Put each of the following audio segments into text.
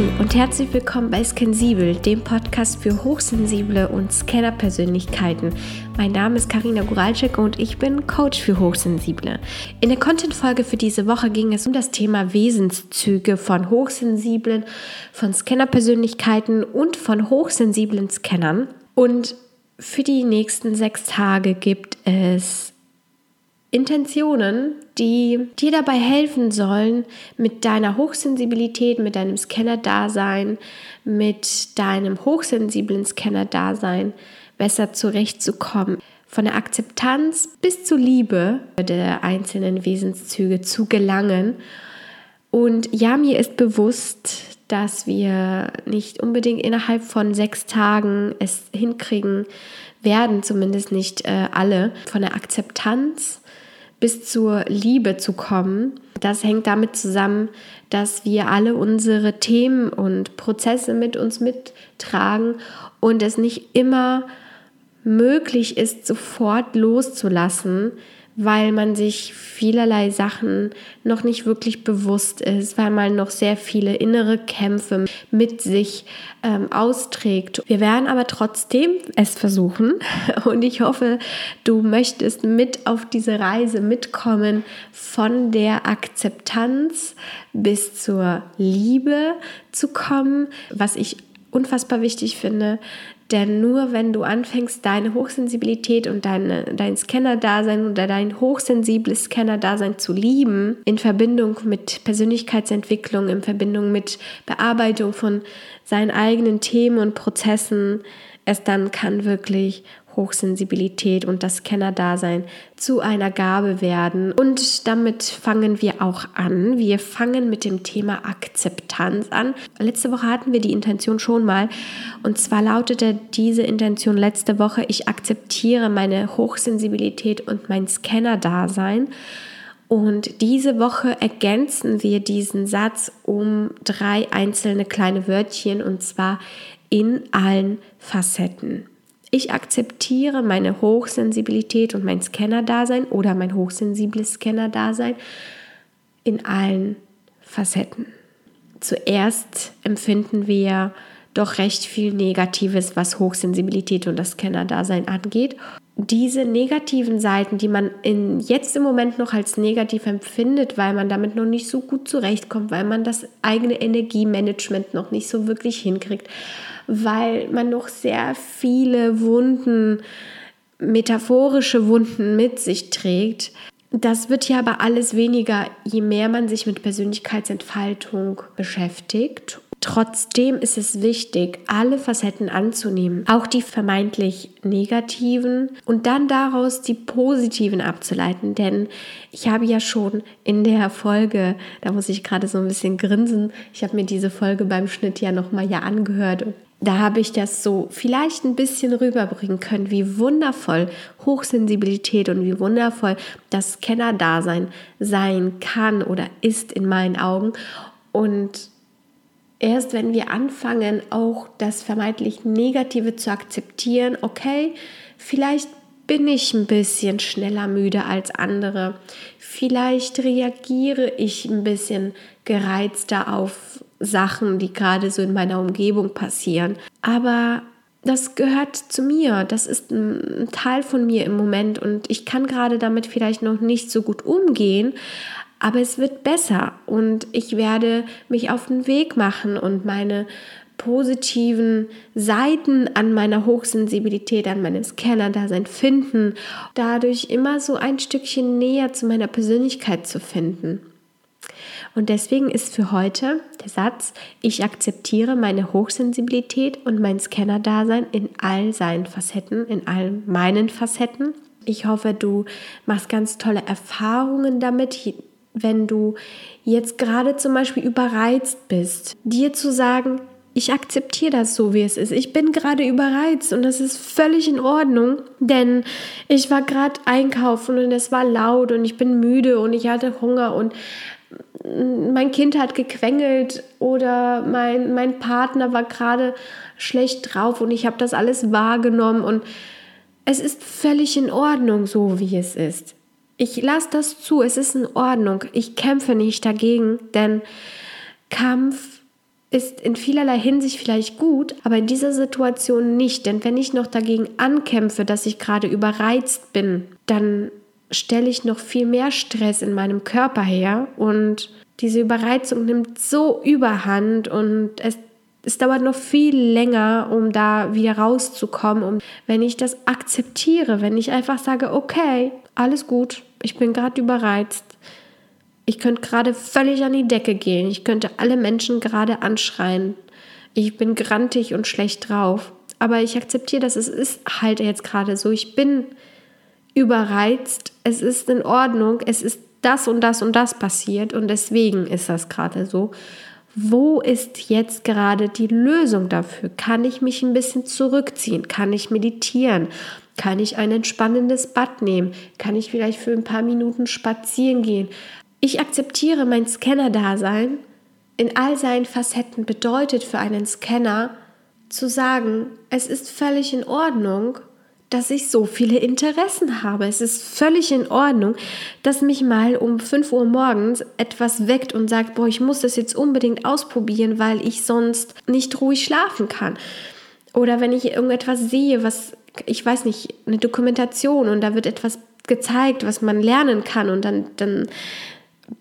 Hi und herzlich willkommen bei Scansibel, dem Podcast für hochsensible und Scanner-Persönlichkeiten. Mein Name ist Karina Guralczyk und ich bin Coach für Hochsensible. In der Content-Folge für diese Woche ging es um das Thema Wesenszüge von hochsensiblen, von Scanner-Persönlichkeiten und von hochsensiblen Scannern. Und für die nächsten sechs Tage gibt es Intentionen, die dir dabei helfen sollen, mit deiner Hochsensibilität, mit deinem Scanner-Dasein, mit deinem hochsensiblen Scanner-Dasein besser zurechtzukommen. Von der Akzeptanz bis zur Liebe der einzelnen Wesenszüge zu gelangen. Und ja, mir ist bewusst, dass wir nicht unbedingt innerhalb von sechs Tagen es hinkriegen werden, zumindest nicht äh, alle, von der Akzeptanz bis zur Liebe zu kommen. Das hängt damit zusammen, dass wir alle unsere Themen und Prozesse mit uns mittragen und es nicht immer möglich ist, sofort loszulassen, weil man sich vielerlei Sachen noch nicht wirklich bewusst ist, weil man noch sehr viele innere Kämpfe mit sich ähm, austrägt. Wir werden aber trotzdem es versuchen und ich hoffe, du möchtest mit auf diese Reise mitkommen von der Akzeptanz bis zur Liebe zu kommen, was ich unfassbar wichtig finde, denn nur wenn du anfängst, deine Hochsensibilität und deine, dein Scanner-Dasein oder dein hochsensibles Scanner-Dasein zu lieben, in Verbindung mit Persönlichkeitsentwicklung, in Verbindung mit Bearbeitung von seinen eigenen Themen und Prozessen, erst dann kann wirklich Hochsensibilität und das Kennerdasein zu einer Gabe werden. Und damit fangen wir auch an. Wir fangen mit dem Thema Akzeptanz an. Letzte Woche hatten wir die Intention schon mal. Und zwar lautete diese Intention letzte Woche, ich akzeptiere meine Hochsensibilität und mein Scannerdasein. Und diese Woche ergänzen wir diesen Satz um drei einzelne kleine Wörtchen und zwar in allen Facetten. Ich akzeptiere meine Hochsensibilität und mein Scanner-Dasein oder mein hochsensibles Scanner-Dasein in allen Facetten. Zuerst empfinden wir doch recht viel Negatives, was Hochsensibilität und das Scanner-Dasein angeht. Diese negativen Seiten, die man in, jetzt im Moment noch als negativ empfindet, weil man damit noch nicht so gut zurechtkommt, weil man das eigene Energiemanagement noch nicht so wirklich hinkriegt, weil man noch sehr viele Wunden, metaphorische Wunden mit sich trägt. Das wird ja aber alles weniger, je mehr man sich mit Persönlichkeitsentfaltung beschäftigt. Trotzdem ist es wichtig, alle Facetten anzunehmen, auch die vermeintlich negativen und dann daraus die positiven abzuleiten. Denn ich habe ja schon in der Folge, da muss ich gerade so ein bisschen grinsen, ich habe mir diese Folge beim Schnitt ja nochmal ja angehört da habe ich das so vielleicht ein bisschen rüberbringen können, wie wundervoll Hochsensibilität und wie wundervoll das Scanner-Dasein sein kann oder ist in meinen Augen. Und erst wenn wir anfangen, auch das vermeintlich Negative zu akzeptieren, okay, vielleicht bin ich ein bisschen schneller müde als andere, vielleicht reagiere ich ein bisschen gereizter auf Sachen, die gerade so in meiner Umgebung passieren. Aber das gehört zu mir, das ist ein Teil von mir im Moment und ich kann gerade damit vielleicht noch nicht so gut umgehen, aber es wird besser und ich werde mich auf den Weg machen und meine positiven Seiten an meiner Hochsensibilität, an meinem Scanner-Dasein finden, dadurch immer so ein Stückchen näher zu meiner Persönlichkeit zu finden. Und deswegen ist für heute der Satz, ich akzeptiere meine Hochsensibilität und mein Scanner-Dasein in all seinen Facetten, in all meinen Facetten. Ich hoffe, du machst ganz tolle Erfahrungen damit, wenn du jetzt gerade zum Beispiel überreizt bist, dir zu sagen, ich akzeptiere das so, wie es ist. Ich bin gerade überreizt und das ist völlig in Ordnung, denn ich war gerade einkaufen und es war laut und ich bin müde und ich hatte Hunger und mein Kind hat gequengelt oder mein, mein Partner war gerade schlecht drauf und ich habe das alles wahrgenommen und es ist völlig in Ordnung, so wie es ist. Ich lasse das zu, es ist in Ordnung. Ich kämpfe nicht dagegen, denn Kampf ist in vielerlei Hinsicht vielleicht gut, aber in dieser Situation nicht. Denn wenn ich noch dagegen ankämpfe, dass ich gerade überreizt bin, dann stelle ich noch viel mehr Stress in meinem Körper her und diese Überreizung nimmt so überhand und es, es dauert noch viel länger, um da wieder rauszukommen. Und wenn ich das akzeptiere, wenn ich einfach sage, okay, alles gut, ich bin gerade überreizt, ich könnte gerade völlig an die Decke gehen, ich könnte alle Menschen gerade anschreien, ich bin grantig und schlecht drauf, aber ich akzeptiere das, es ist halt jetzt gerade so, ich bin überreizt, es ist in Ordnung, es ist das und das und das passiert. Und deswegen ist das gerade so. Wo ist jetzt gerade die Lösung dafür? Kann ich mich ein bisschen zurückziehen? Kann ich meditieren? Kann ich ein entspannendes Bad nehmen? Kann ich vielleicht für ein paar Minuten spazieren gehen? Ich akzeptiere mein Scanner-Dasein in all seinen Facetten bedeutet für einen Scanner zu sagen, es ist völlig in Ordnung, dass ich so viele Interessen habe. Es ist völlig in Ordnung, dass mich mal um 5 Uhr morgens etwas weckt und sagt, boah, ich muss das jetzt unbedingt ausprobieren, weil ich sonst nicht ruhig schlafen kann. Oder wenn ich irgendetwas sehe, was, ich weiß nicht, eine Dokumentation und da wird etwas gezeigt, was man lernen kann und dann, dann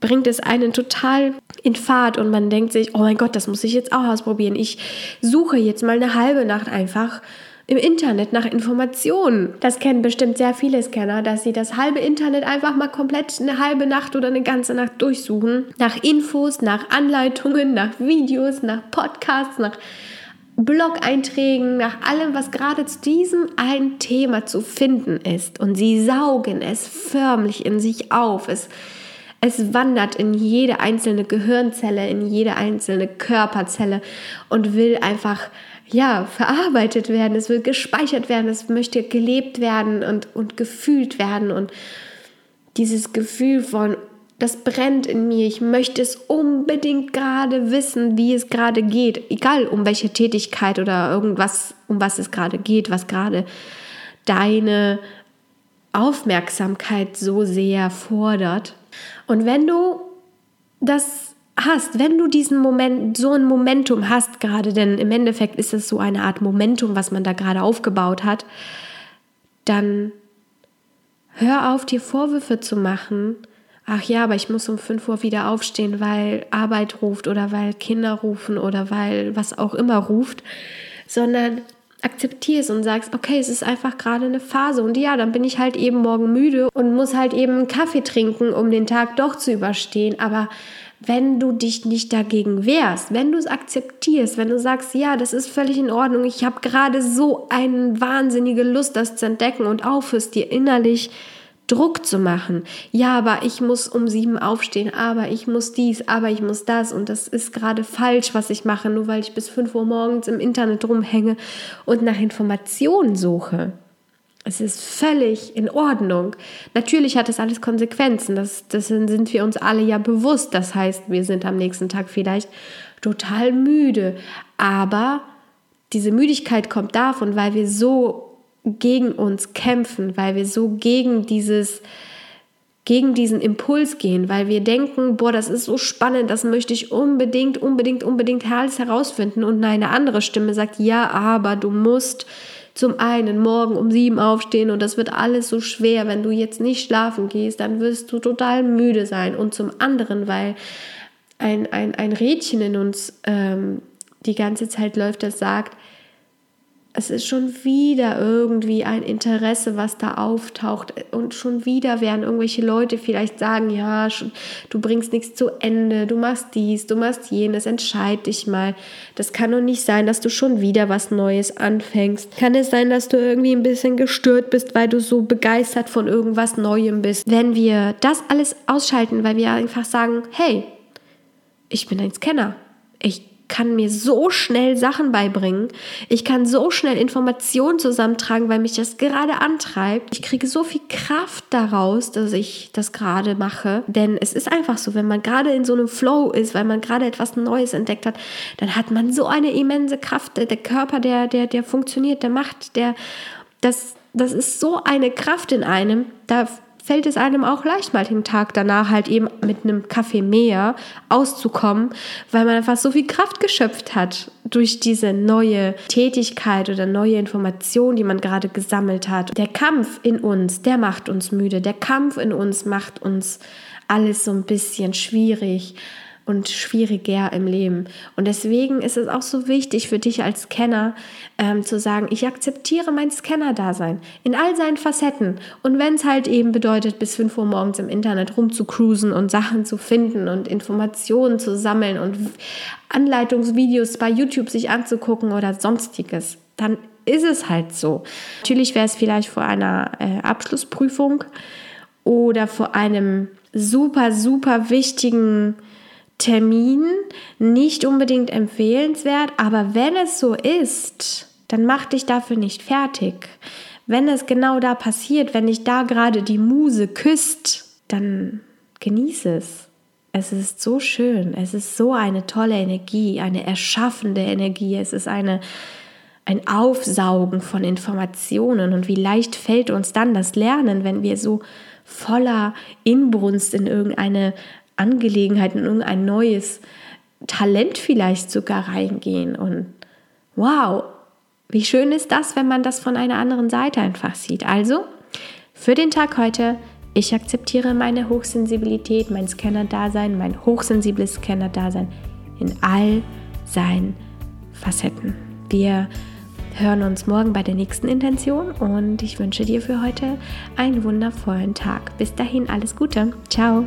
bringt es einen total in Fahrt und man denkt sich, oh mein Gott, das muss ich jetzt auch ausprobieren. Ich suche jetzt mal eine halbe Nacht einfach im Internet nach Informationen. Das kennen bestimmt sehr viele Scanner, dass sie das halbe Internet einfach mal komplett eine halbe Nacht oder eine ganze Nacht durchsuchen. Nach Infos, nach Anleitungen, nach Videos, nach Podcasts, nach Blog-Einträgen, nach allem, was gerade zu diesem ein Thema zu finden ist. Und sie saugen es förmlich in sich auf. Es, es wandert in jede einzelne Gehirnzelle, in jede einzelne Körperzelle und will einfach ja, verarbeitet werden, es will gespeichert werden, es möchte gelebt werden und, und gefühlt werden. Und dieses Gefühl von, das brennt in mir, ich möchte es unbedingt gerade wissen, wie es gerade geht, egal um welche Tätigkeit oder irgendwas, um was es gerade geht, was gerade deine Aufmerksamkeit so sehr fordert. Und wenn du das hast, wenn du diesen Moment, so ein Momentum hast gerade, denn im Endeffekt ist es so eine Art Momentum, was man da gerade aufgebaut hat, dann hör auf, dir Vorwürfe zu machen. Ach ja, aber ich muss um 5 Uhr wieder aufstehen, weil Arbeit ruft oder weil Kinder rufen oder weil was auch immer ruft, sondern akzeptiere es und sagst, okay, es ist einfach gerade eine Phase. Und ja, dann bin ich halt eben morgen müde und muss halt eben einen Kaffee trinken, um den Tag doch zu überstehen, aber wenn du dich nicht dagegen wehrst, wenn du es akzeptierst, wenn du sagst, ja, das ist völlig in Ordnung, ich habe gerade so eine wahnsinnige Lust, das zu entdecken und aufhörst dir innerlich Druck zu machen. Ja, aber ich muss um sieben aufstehen, aber ich muss dies, aber ich muss das und das ist gerade falsch, was ich mache, nur weil ich bis fünf Uhr morgens im Internet rumhänge und nach Informationen suche. Es ist völlig in Ordnung. Natürlich hat es alles Konsequenzen. Das, das sind wir uns alle ja bewusst. Das heißt, wir sind am nächsten Tag vielleicht total müde. Aber diese Müdigkeit kommt davon, weil wir so gegen uns kämpfen, weil wir so gegen dieses gegen diesen Impuls gehen, weil wir denken, boah, das ist so spannend, das möchte ich unbedingt, unbedingt, unbedingt alles herausfinden. Und eine andere Stimme sagt, ja, aber du musst zum einen morgen um sieben aufstehen und das wird alles so schwer, wenn du jetzt nicht schlafen gehst, dann wirst du total müde sein. Und zum anderen, weil ein, ein, ein Rädchen in uns ähm, die ganze Zeit läuft, das sagt, es ist schon wieder irgendwie ein Interesse, was da auftaucht. Und schon wieder werden irgendwelche Leute vielleicht sagen, ja, schon, du bringst nichts zu Ende, du machst dies, du machst jenes, entscheid dich mal. Das kann doch nicht sein, dass du schon wieder was Neues anfängst. Kann es sein, dass du irgendwie ein bisschen gestört bist, weil du so begeistert von irgendwas Neuem bist? Wenn wir das alles ausschalten, weil wir einfach sagen, hey, ich bin ein Scanner. Ich kann mir so schnell Sachen beibringen. Ich kann so schnell Informationen zusammentragen, weil mich das gerade antreibt. Ich kriege so viel Kraft daraus, dass ich das gerade mache. Denn es ist einfach so, wenn man gerade in so einem Flow ist, weil man gerade etwas Neues entdeckt hat, dann hat man so eine immense Kraft. Der Körper, der, der, der funktioniert, der macht, der, das, das ist so eine Kraft in einem. Da fällt es einem auch leicht, mal den Tag danach halt eben mit einem Kaffee mehr auszukommen, weil man einfach so viel Kraft geschöpft hat durch diese neue Tätigkeit oder neue Information, die man gerade gesammelt hat. Der Kampf in uns, der macht uns müde. Der Kampf in uns macht uns alles so ein bisschen schwierig und schwieriger im Leben. Und deswegen ist es auch so wichtig für dich als Scanner ähm, zu sagen, ich akzeptiere mein Scanner-Dasein in all seinen Facetten. Und wenn es halt eben bedeutet, bis 5 Uhr morgens im Internet rumzucruisen und Sachen zu finden und Informationen zu sammeln und Anleitungsvideos bei YouTube sich anzugucken oder sonstiges, dann ist es halt so. Natürlich wäre es vielleicht vor einer äh, Abschlussprüfung oder vor einem super, super wichtigen Termin nicht unbedingt empfehlenswert, aber wenn es so ist, dann mach dich dafür nicht fertig. Wenn es genau da passiert, wenn dich da gerade die Muse küsst, dann genieße es. Es ist so schön, es ist so eine tolle Energie, eine erschaffende Energie, es ist eine, ein Aufsaugen von Informationen und wie leicht fällt uns dann das Lernen, wenn wir so voller Inbrunst in irgendeine Angelegenheit, in irgendein neues Talent vielleicht sogar reingehen. Und wow, wie schön ist das, wenn man das von einer anderen Seite einfach sieht. Also, für den Tag heute, ich akzeptiere meine Hochsensibilität, mein Scanner-Dasein, mein hochsensibles Scanner-Dasein in all seinen Facetten. Wir hören uns morgen bei der nächsten Intention und ich wünsche dir für heute einen wundervollen Tag. Bis dahin alles Gute. Ciao.